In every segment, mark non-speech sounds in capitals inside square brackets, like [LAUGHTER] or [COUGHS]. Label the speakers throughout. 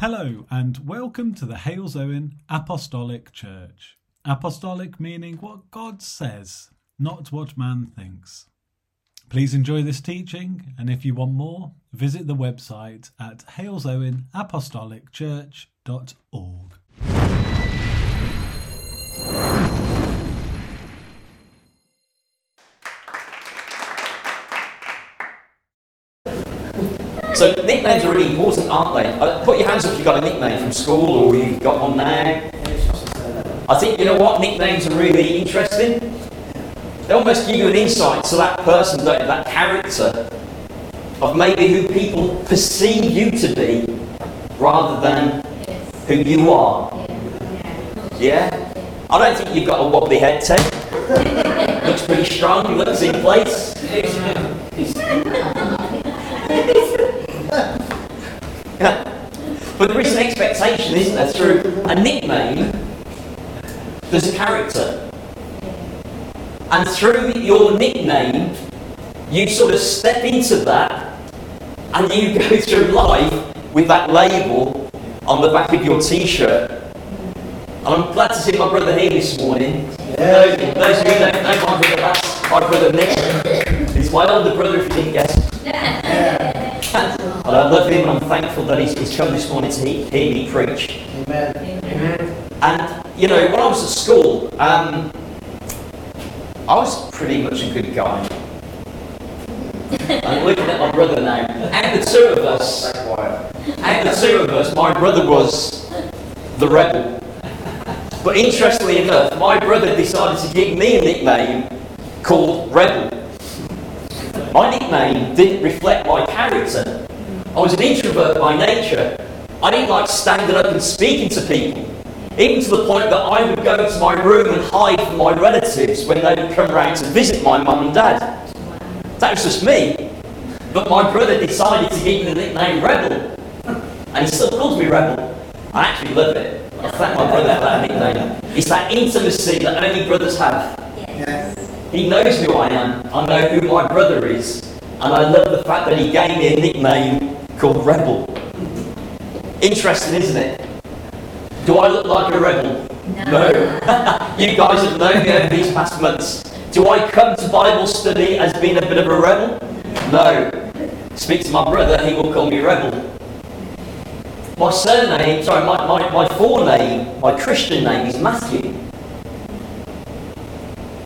Speaker 1: Hello, and welcome to the Halesowen Apostolic Church. Apostolic meaning what God says, not what man thinks. Please enjoy this teaching, and if you want more, visit the website at halesowenapostolicchurch.org.
Speaker 2: So nicknames are really important, aren't they? Uh, Put your hands up if you've got a nickname from school or you've got one now. I think, you know what, nicknames are really interesting. They almost give you an insight to that person, that character of maybe who people perceive you to be rather than who you are. Yeah? I don't think you've got a wobbly head, Ted. [LAUGHS] looks pretty strong, looks in place. But there is an expectation, isn't there, through a nickname, there's a character. And through your nickname, you sort of step into that and you go [LAUGHS] through life with that label on the back of your t shirt. And I'm glad to see my brother here this morning. Those, those of you who don't know my brother, that's my brother Nick. He's my older brother, if you didn't guess. [LAUGHS] And I love him and I'm thankful that he's, he's come this morning to he- hear me preach. Amen. Amen. And, you know, when I was at school, um, I was pretty much a good guy. [LAUGHS] I'm looking at my brother now. And the two of us, out of the two of us, my brother was the rebel. But interestingly enough, my brother decided to give me a nickname called Rebel. My nickname didn't reflect my character. I was an introvert by nature. I didn't like standing up and speaking to people. Even to the point that I would go to my room and hide from my relatives when they would come round to visit my mum and dad. That was just me. But my brother decided to give me the nickname Rebel. [LAUGHS] And he still calls me Rebel. I actually love it. I thank my brother for that nickname. It's that intimacy that only brothers have. Yes. He knows who I am. I know who my brother is. And I love the fact that he gave me a nickname called Rebel. Interesting, isn't it? Do I look like a rebel? No. [LAUGHS] you guys have known me over these past months. Do I come to Bible study as being a bit of a rebel? No. Speak to my brother, he will call me rebel. My surname, sorry, my, my, my forename, my Christian name is Matthew.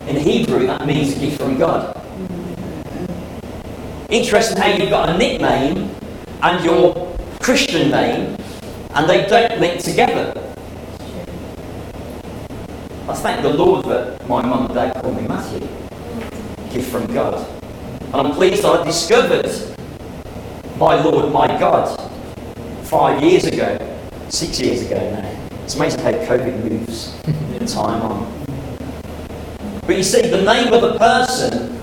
Speaker 2: In Hebrew, that means gift from God. Mm-hmm. Interesting how you've got a nickname and your Christian name, and they don't link together. I thank the Lord that my mum and dad called me Matthew. Gift from God. And I'm pleased I discovered my Lord, my God, five years ago, six years ago now. It's amazing how COVID moves in time on. But you see, the name of a person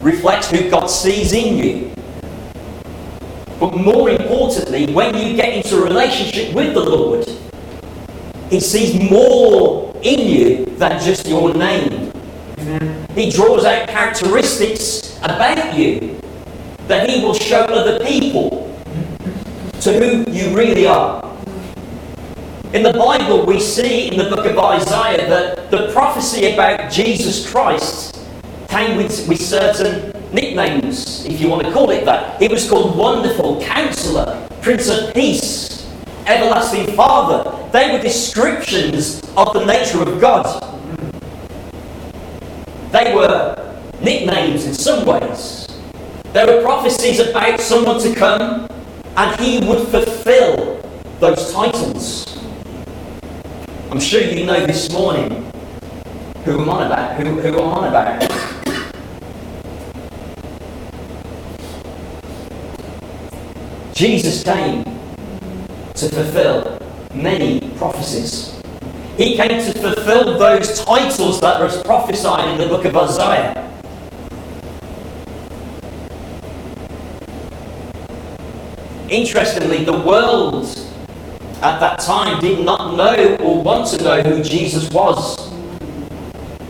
Speaker 2: reflects who God sees in you. But more importantly, when you get into a relationship with the Lord, He sees more in you than just your name. He draws out characteristics about you that He will show other people to who you really are. In the Bible, we see in the book of Isaiah that the prophecy about Jesus Christ came with, with certain nicknames, if you want to call it that. He was called Wonderful, Counselor, Prince of Peace, Everlasting Father. They were descriptions of the nature of God. They were nicknames in some ways. There were prophecies about someone to come and he would fulfill those titles. I'm sure you know this morning who I'm on about. Who, who I'm on about. Jesus came to fulfill many prophecies. He came to fulfill those titles that was prophesied in the book of Isaiah. Interestingly, the world at that time did not know or want to know who Jesus was.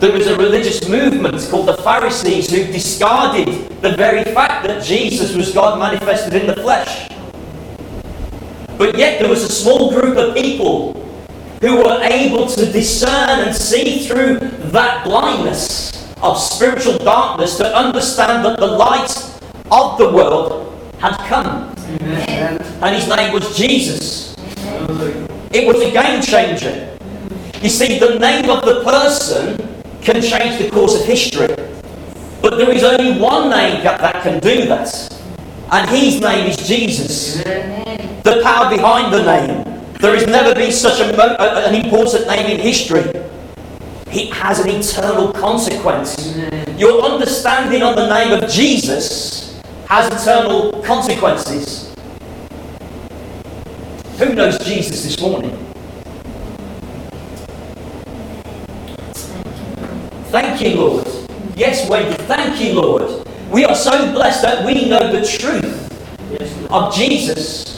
Speaker 2: There was a religious movement called the Pharisees who discarded the very fact that Jesus was God manifested in the flesh. But yet there was a small group of people who were able to discern and see through that blindness of spiritual darkness to understand that the light of the world had come. Amen. And his name was Jesus. It was a game changer. You see, the name of the person can change the course of history. But there is only one name that, that can do that. And his name is Jesus. Amen. The power behind the name. There has never been such a, an important name in history. It has an eternal consequence. Your understanding on the name of Jesus has eternal consequences. Who knows Jesus this morning? Thank you, Lord. Yes, Wendy, thank you, Lord. We are so blessed that we know the truth of Jesus.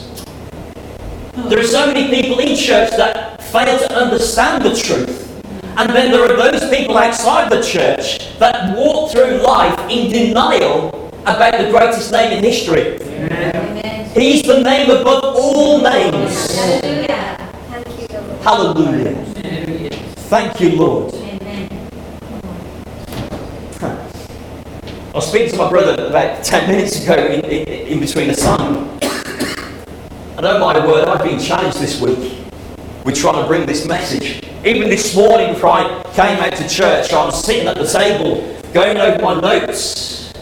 Speaker 2: There are so many people in church that fail to understand the truth. And then there are those people outside the church that walk through life in denial about the greatest name in history. Amen. He's the name above all names. Hallelujah. Hallelujah. Thank you, Lord. I was speaking to my brother about 10 minutes ago in, in, in between a song. And oh my word, I've been challenged this week with trying to bring this message. Even this morning, before I came out to church, I was sitting at the table going over my notes.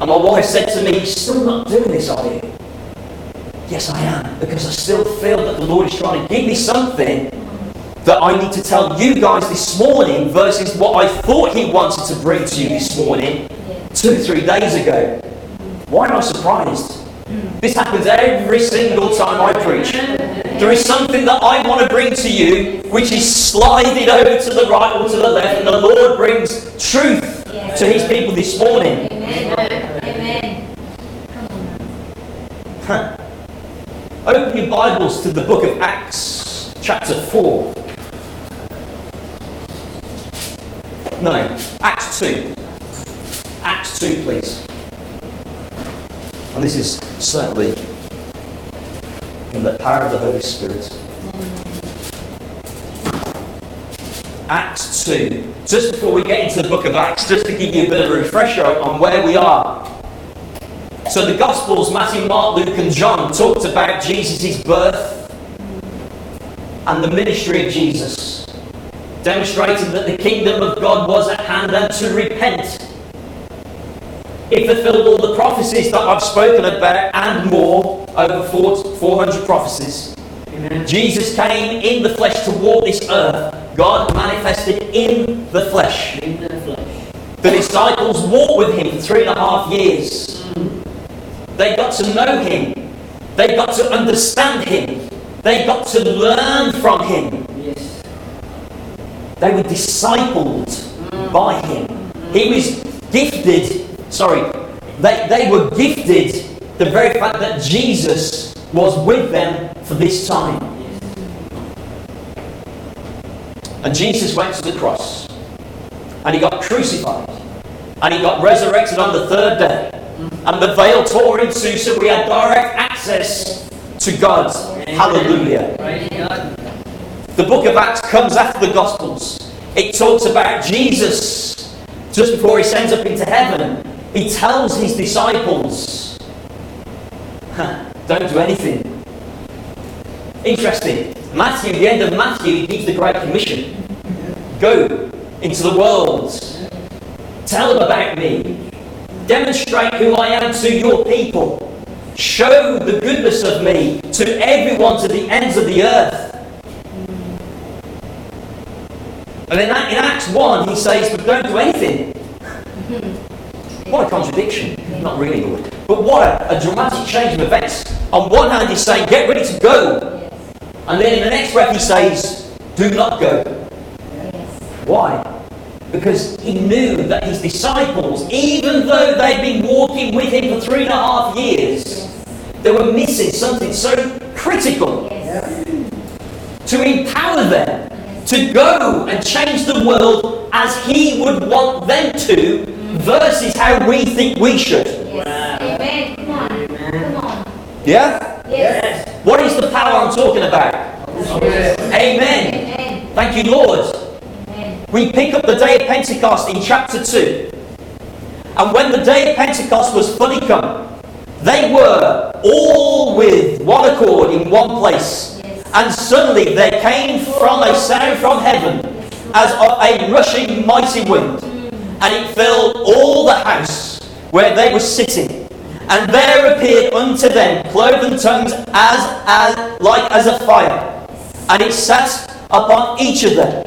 Speaker 2: And my wife said to me, You're still not doing this, are you? Yes, I am, because I still feel that the Lord is trying to give me something that I need to tell you guys this morning versus what I thought He wanted to bring to you this morning two, three days ago. Why am I surprised? This happens every single time I preach. There is something that I want to bring to you which is sliding over to the right or to the left, and the Lord brings truth to His people this morning. Amen. Huh. Open your Bibles to the book of Acts, chapter 4. No, Acts 2. Acts 2, please. And this is certainly in the power of the Holy Spirit. Acts 2. Just before we get into the book of Acts, just to give you a bit of a refresher on where we are. So the Gospels, Matthew, Mark, Luke, and John, talked about Jesus' birth and the ministry of Jesus, demonstrating that the kingdom of God was at hand and to repent it fulfilled all the prophecies that I've spoken about and more, over 400 prophecies. Amen. Jesus came in the flesh to walk this earth. God manifested in the flesh. In the, flesh. the disciples walked with him for three and a half years. Mm. They got to know him. They got to understand him. They got to learn from him. Yes. They were discipled mm. by him. He was gifted sorry, they, they were gifted the very fact that Jesus was with them for this time. And Jesus went to the cross. And he got crucified. And he got resurrected on the third day. And the veil tore in two, so we had direct access to God. Hallelujah. The book of Acts comes after the Gospels. It talks about Jesus just before he sends up into heaven he tells his disciples, don't do anything. Interesting. Matthew, the end of Matthew, he gives the Great Commission. Go into the world. Tell them about me. Demonstrate who I am to your people. Show the goodness of me to everyone to the ends of the earth. And then in Acts 1, he says, but don't do anything. What a contradiction. Not really, Lord. But what a, a dramatic change of events. On one hand, he's saying, get ready to go. And then in the next breath, he says, do not go. Why? Because he knew that his disciples, even though they'd been walking with him for three and a half years, they were missing something so critical to empower them to go and change the world as he would want them to versus how we think we should.
Speaker 3: Amen.
Speaker 2: Yeah?
Speaker 3: Yes.
Speaker 2: What is the power I'm talking about? Amen.
Speaker 3: Amen.
Speaker 2: Thank you, Lord.
Speaker 3: Amen.
Speaker 2: We pick up the day of Pentecost in chapter 2. And when the day of Pentecost was fully come, they were all with one accord in one place.
Speaker 3: Yes.
Speaker 2: And suddenly there came from a sound from heaven as of a rushing mighty wind, and it filled all the house where they were sitting. And there appeared unto them cloven tongues as, as like as a fire, and it sat upon each of them.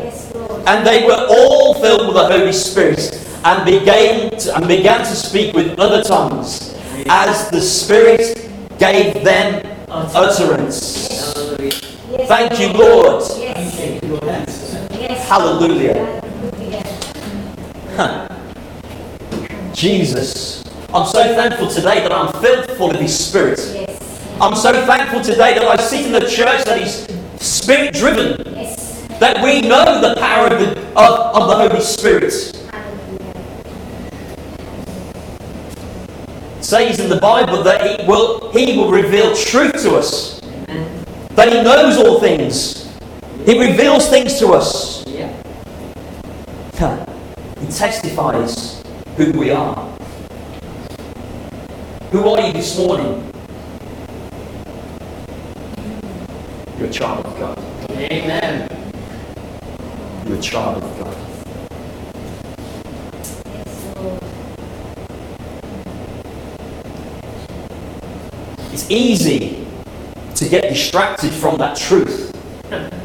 Speaker 2: And they were all filled with the Holy Spirit and began to, and began to speak with other tongues as the Spirit gave them utterance.
Speaker 3: Yes,
Speaker 2: Thank you, Lord.
Speaker 3: Yes. Yes.
Speaker 2: Hallelujah. [LAUGHS] Jesus. I'm so thankful today that I'm filled full of His Spirit.
Speaker 3: Yes.
Speaker 2: I'm so thankful today that I sit in the church that is Spirit driven,
Speaker 3: Yes.
Speaker 2: that we know the power of the, of, of the Holy Spirit. It says in the Bible that he will, he will reveal truth to us. That He knows all things. He reveals things to us. Testifies who we are. Who are you this morning? You're a child of God.
Speaker 4: Amen.
Speaker 2: You're a child of God. It's easy to get distracted from that truth. [LAUGHS]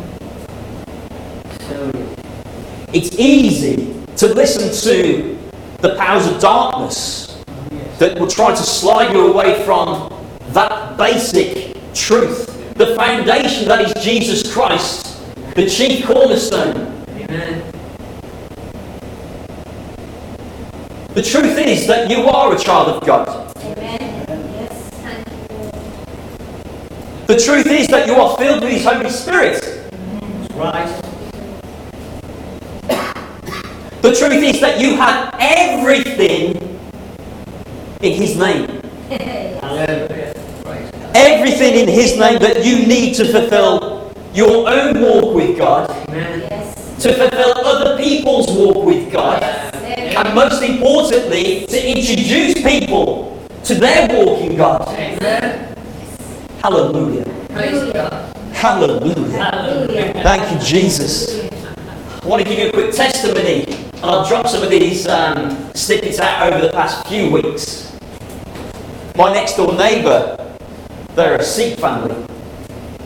Speaker 2: It's easy to listen to the powers of darkness that will try to slide you away from that basic truth, the foundation that is Jesus Christ, the chief cornerstone.
Speaker 4: Amen.
Speaker 2: The truth is that you are a child of God. The truth is that you are filled with His Holy Spirit.
Speaker 4: Right.
Speaker 2: The truth is that you have everything in His name. Everything in His name that you need to fulfill your own walk with God, to fulfill other people's walk with God, and most importantly, to introduce people to their walk in God. Hallelujah.
Speaker 4: God.
Speaker 2: Hallelujah.
Speaker 4: Hallelujah.
Speaker 2: Thank you, Jesus. I want to give you a quick testimony, I'll drop some of these um, snippets out over the past few weeks. My next door neighbour, they're a Sikh family,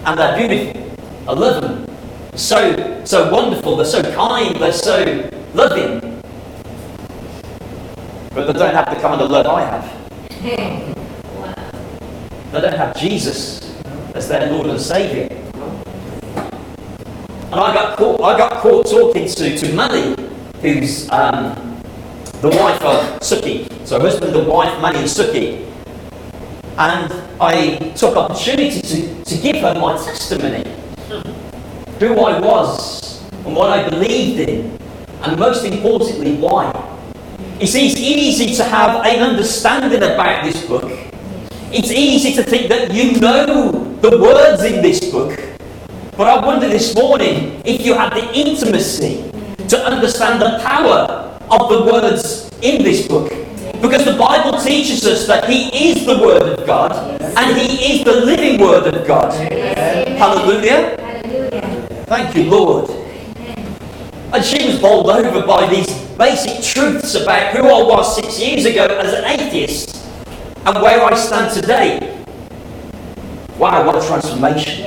Speaker 2: and they're beautiful. I love them. So, so wonderful. They're so kind. They're so loving. But they don't have the kind of love I have. [LAUGHS] They don't have Jesus as their Lord and Saviour. And I got caught, I got caught talking to, to Manny, who's um, the wife of Suki. So husband and wife, Manny and Suki. And I took opportunity to, to give her my testimony. Who I was and what I believed in. And most importantly, why. It's easy to have an understanding about this book. It's easy to think that you know the words in this book. But I wonder this morning if you have the intimacy to understand the power of the words in this book. Because the Bible teaches us that He is the Word of God and He is the living Word of God. Hallelujah. Thank you, Lord. And she was bowled over by these basic truths about who I was six years ago as an atheist and where I stand today. Wow, what a transformation.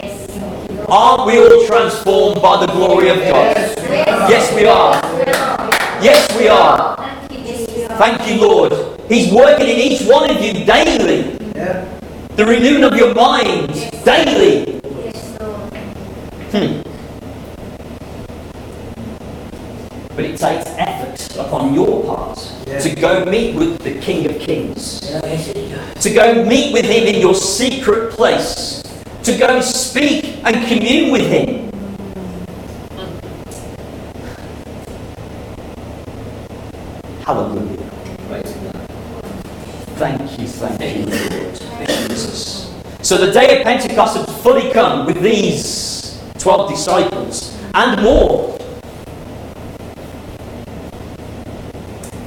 Speaker 2: Aren't we all transformed by the glory of God? Yes, we are. Yes, we are.
Speaker 3: Thank you, Jesus.
Speaker 2: Thank you, Lord. He's working in each one of you daily. The renewing of your mind daily.
Speaker 3: Yes, Lord.
Speaker 2: But it takes effort upon your part to go meet with the King of Kings. to go meet with him in your secret place, to go speak and commune with him. Hallelujah. Thank you, thank you, Lord Jesus. So the day of Pentecost had fully come with these 12 disciples and more.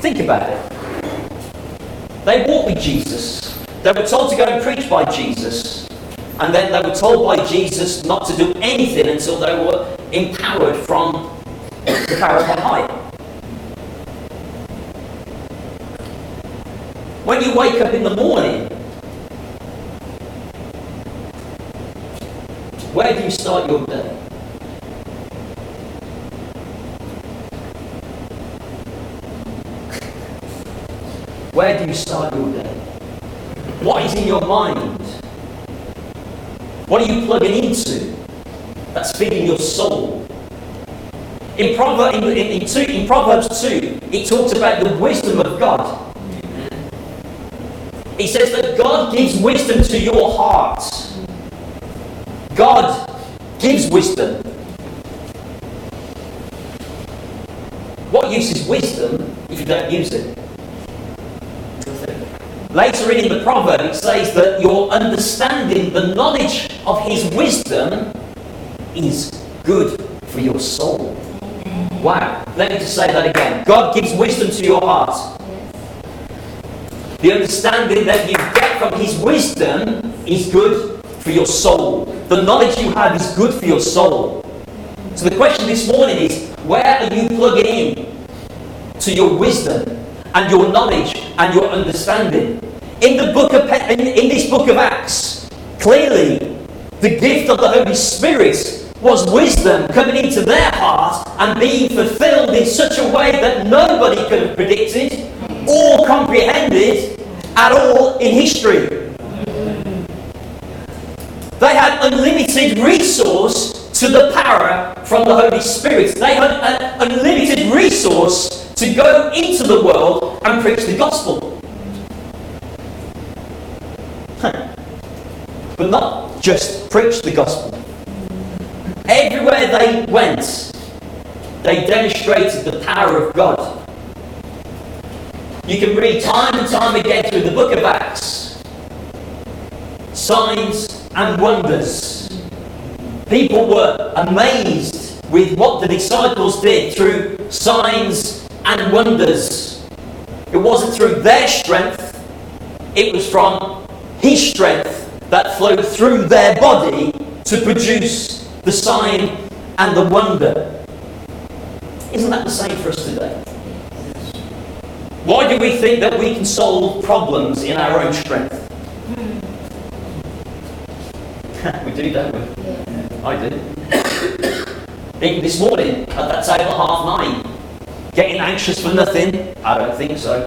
Speaker 2: Think about it. They walked with Jesus. They were told to go and preach by Jesus. And then they were told by Jesus not to do anything until they were empowered from the power of on high. When you wake up in the morning, where do you start your day? Where do you start your day? What is in your mind? What are you plugging into that's feeding your soul? In, Prover- in, in, in, two, in Proverbs 2, it talks about the wisdom of God. He says that God gives wisdom to your heart. God gives wisdom. What use is wisdom if you don't use it? Later in the proverb, it says that your understanding, the knowledge of his wisdom, is good for your soul. Wow. Let me just say that again. God gives wisdom to your heart. The understanding that you get from his wisdom is good for your soul. The knowledge you have is good for your soul. So the question this morning is where are you plugging in to your wisdom and your knowledge and your understanding? In the book of in, in this book of Acts, clearly the gift of the Holy Spirit was wisdom coming into their heart and being fulfilled in such a way that nobody could have predicted or comprehended at all in history. They had unlimited resource to the power from the Holy Spirit. They had an unlimited resource to go into the world and preach the gospel. But not just preach the gospel. Everywhere they went, they demonstrated the power of God. You can read time and time again through the book of Acts signs and wonders. People were amazed with what the disciples did through signs and wonders. It wasn't through their strength, it was from His strength that flowed through their body to produce the sign and the wonder. Isn't that the same for us today? Why do we think that we can solve problems in our own strength? [LAUGHS] we do, don't we? I do. [COUGHS] Even this morning at that table at half nine, getting anxious for nothing? I don't think so.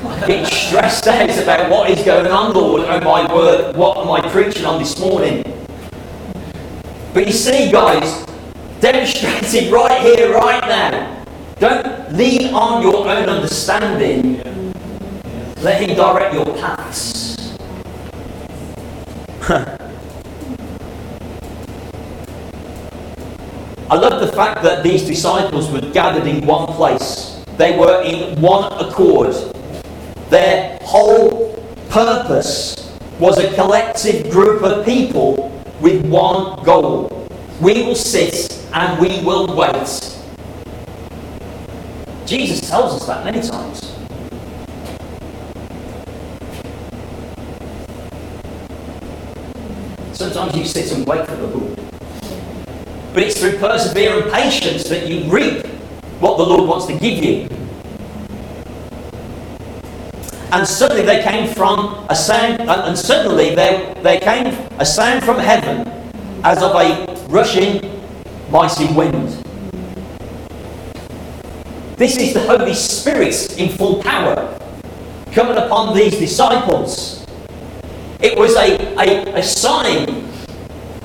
Speaker 2: Getting stressed out about what is going on, Lord. Oh my word, what am I preaching on this morning? But you see, guys, demonstrated [LAUGHS] right here, right now. Don't lean on your own understanding. Let Him direct your paths. I love the fact that these disciples were gathered in one place. They were in one accord. Their whole purpose was a collective group of people with one goal. We will sit and we will wait. Jesus tells us that many times. Sometimes you sit and wait for the Lord. But it's through perseverance and patience that you reap what the Lord wants to give you. And suddenly they came from a sound, uh, and suddenly they, they came a sound from heaven as of a rushing mighty wind. This is the Holy Spirit in full power coming upon these disciples. It was a, a, a sign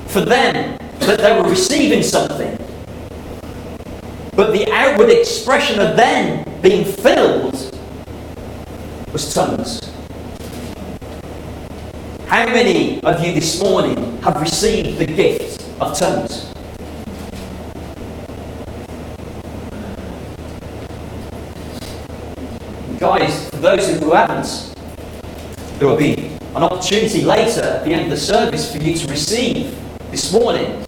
Speaker 2: for them that they were receiving something. But the outward expression of them being filled was tongues. How many of you this morning have received the gift of tongues? Guys, for those who haven't, there will be an opportunity later at the end of the service for you to receive this morning.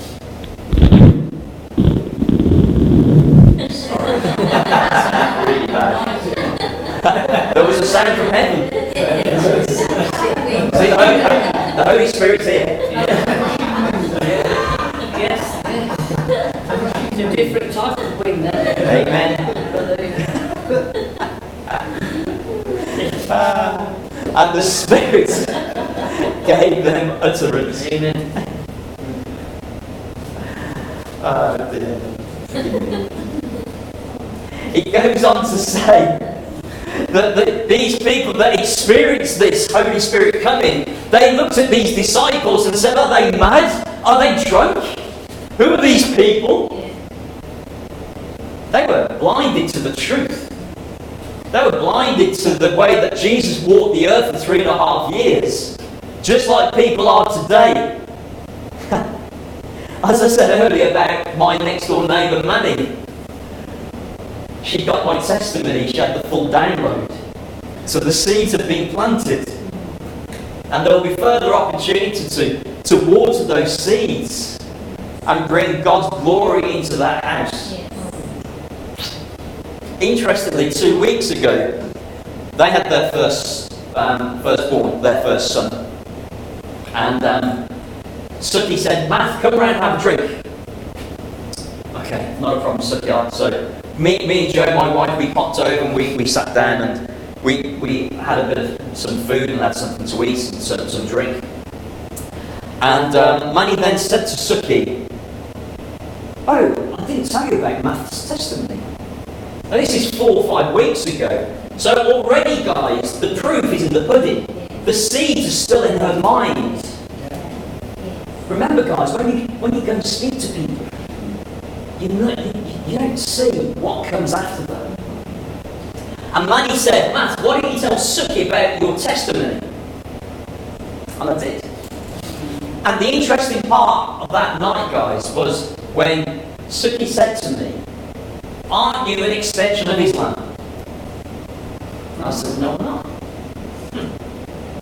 Speaker 2: Sorry. That's really bad. there was a sound from heaven. See, the Holy, the Holy Spirit's here.
Speaker 4: Yes. It's a different type of wind there.
Speaker 2: Amen. Uh, and the Spirit gave them utterance.
Speaker 4: Amen.
Speaker 2: Oh, dear. It goes on to say that, that these people that experienced this Holy Spirit coming, they looked at these disciples and said, Are they mad? Are they drunk? Who are these people? They were blinded to the truth. They were blinded to the way that Jesus walked the earth for three and a half years, just like people are today. [LAUGHS] As I said earlier about my next door neighbour Manny, she got my testimony, she had the full download. So the seeds have been planted. And there will be further opportunity to, to water those seeds and bring God's glory into that house. Interestingly, two weeks ago, they had their first um, firstborn, their first son. And um, Suki said, Matt, come around and have a drink. Okay, not a problem, Suki. So me, me and Joe, my wife, we popped over and we, we sat down and we, we had a bit of some food and had something to eat and some, some drink. And um, Manny then said to Suki, Oh, I didn't tell you about Matt's testimony. This is four or five weeks ago. So already, guys, the proof is in the pudding. The seeds are still in her mind. Remember, guys, when you, when you go and speak to people, you, know, you, don't see what comes after them. And Manny said, Matt, why don't you tell Suki about your testimony? And I did. And the interesting part of that night, guys, was when Suki said to me, Aren't you an extension of Islam? And I said, No, I'm not.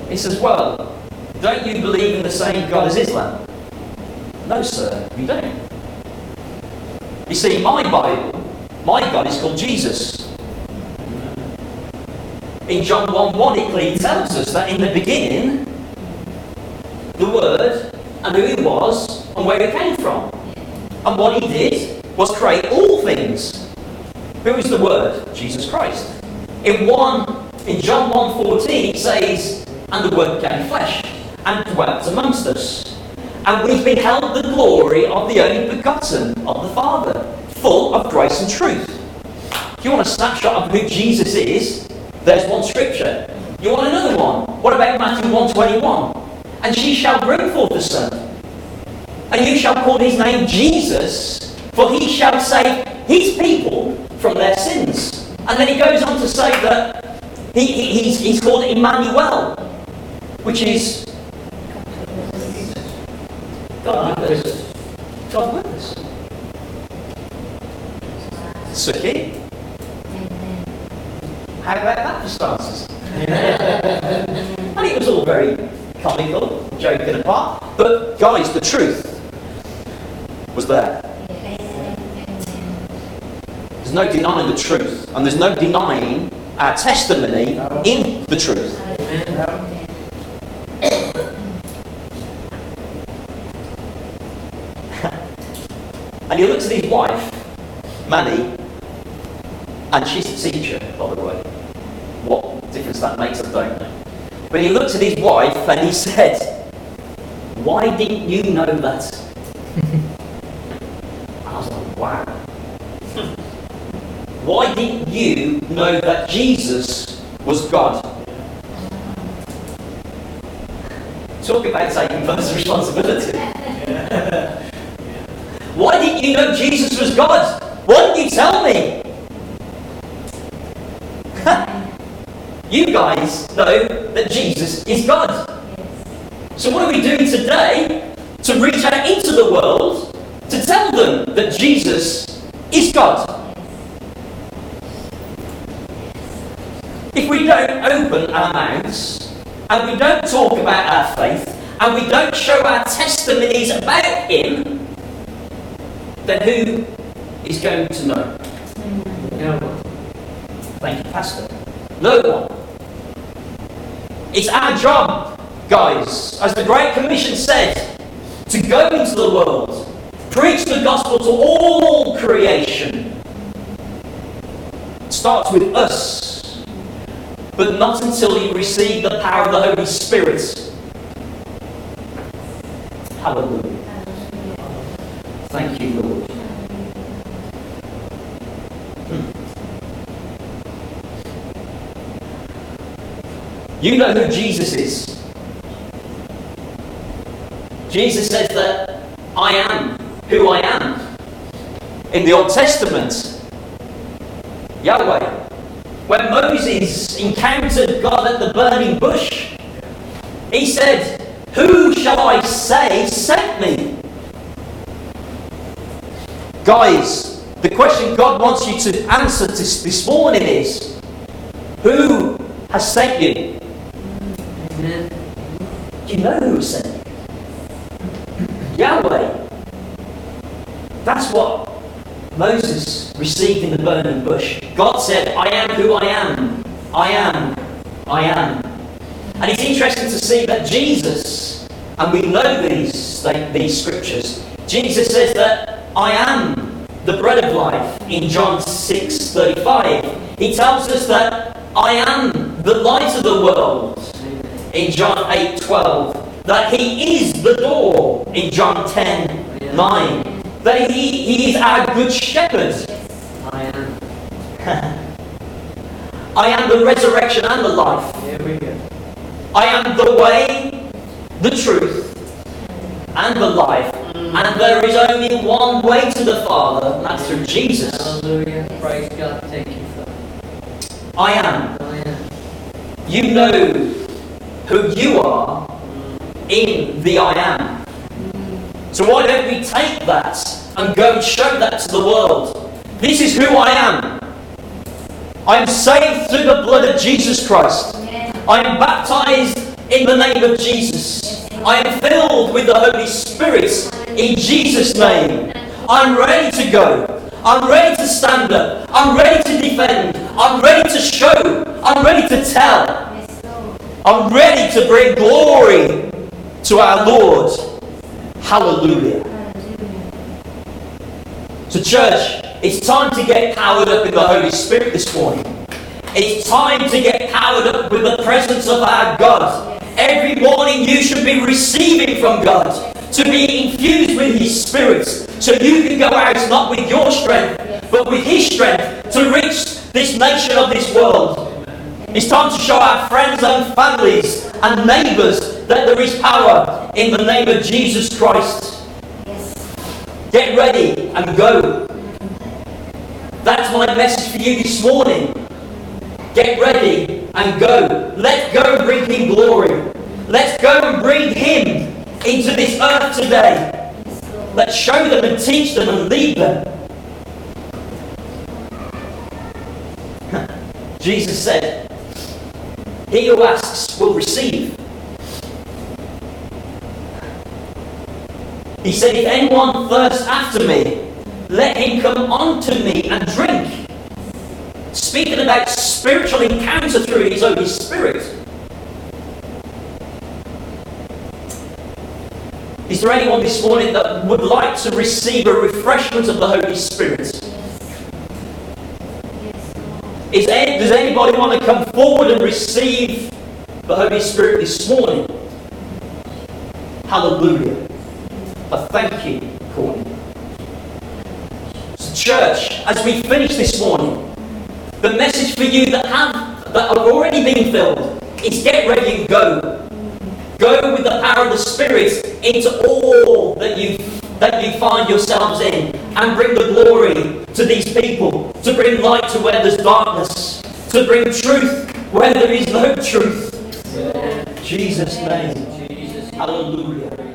Speaker 2: [LAUGHS] He says, Well, don't you believe in the same God as Islam? No, sir, you don't. You see, my Bible, my God is called Jesus. In John 1 1, it clearly tells us that in the beginning, the Word and who He was and where He came from. And what He did was create all things. Who is the Word? Jesus Christ. In 1, in John 1 14, it says, And the Word became flesh and dwelt amongst us. And we beheld the glory of the only begotten of the Father, full of grace and truth. If you want a snapshot of who Jesus is, there's one scripture. You want another one? What about Matthew 121? And she shall bring forth a son. And you shall call his name Jesus, for he shall save his people from their sins. And then he goes on to say that he, he- he's, he's called Emmanuel, which is God with us. God with us. Suki, how about that for starters? and it was all very comical, joking apart. But guys, the truth was there. There's no denying the truth, and there's no denying our testimony in the truth. And he looks at his wife, Manny, and she's a teacher, by the way. What difference that makes, I don't know. But he looked at his wife and he said, Why didn't you know that? I was like, Wow. [LAUGHS] Why didn't you know that Jesus was God? Talk about taking personal responsibility. Why didn't you know Jesus was God? Why didn't you tell me? [LAUGHS] you guys know that Jesus is God. So what are we doing today to reach out into the world to tell them that Jesus is God? If we don't open our mouths and we don't talk about our faith, and we don't show our testimonies about Him, then who is going to know? Mm.
Speaker 4: No one.
Speaker 2: Thank you, Pastor. No one. It's our job, guys, as the Great Commission said, to go into the world, preach the gospel to all creation. It starts with us, but not until you receive the power of the Holy Spirit. Hallelujah. Thank you, Lord. Hmm. You know who Jesus is. Jesus says that I am who I am. In the Old Testament, Yahweh, when Moses encountered God at the burning bush, he said, Who shall I say sent me? Guys, the question God wants you to answer this, this morning is Who has sent you? Do you know who sent you? Yahweh. That's what Moses received in the burning bush. God said, I am who I am. I am. I am. And it's interesting to see that Jesus, and we know these, these scriptures, Jesus says that I am the bread of life in John 6 35. He tells us that I am the light of the world in John 8 12. That he is the door in John 10 9. That he, he is our good shepherd.
Speaker 4: I am. [LAUGHS]
Speaker 2: I am the resurrection and the life.
Speaker 4: Here we go.
Speaker 2: I am the way, the truth, and the life. And there is only one way to the Father, and that's through Jesus.
Speaker 4: Hallelujah. Praise God. Thank you for that.
Speaker 2: I am.
Speaker 4: I am.
Speaker 2: You know who you are in the I am. So why don't we take that and go and show that to the world? This is who I am. I am saved through the blood of Jesus Christ. I am baptized in the name of Jesus. I am filled with the Holy Spirit in Jesus' name. I'm ready to go. I'm ready to stand up. I'm ready to defend. I'm ready to show. I'm ready to tell. I'm ready to bring glory to our Lord. Hallelujah. So, church, it's time to get powered up in the Holy Spirit this morning. It's time to get powered up with the presence of our God. Every morning you should be receiving from God to be infused with His Spirit so you can go out not with your strength but with His strength to reach this nation of this world. It's time to show our friends and families and neighbours that there is power in the name of Jesus Christ. Get ready and go. That's my message for you this morning. Get ready and go. Let's go and bring Him glory. Let's go and bring Him into this earth today. Let's show them and teach them and lead them. [LAUGHS] Jesus said, He who asks will receive. He said, If anyone thirsts after me, let him come unto me and drink. Speaking about spiritual encounter through his Holy Spirit. Is there anyone this morning that would like to receive a refreshment of the Holy Spirit? Is does anybody want to come forward and receive the Holy Spirit this morning? Hallelujah. I thank you, Courtney. So church, as we finish this morning, the message for you that have that have already been filled is get ready and go. Go with the power of the Spirit into all that you that you find yourselves in and bring the glory to these people, to bring light to where there's darkness, to bring truth where there is no truth. Jesus' name.
Speaker 4: Jesus.
Speaker 2: Hallelujah.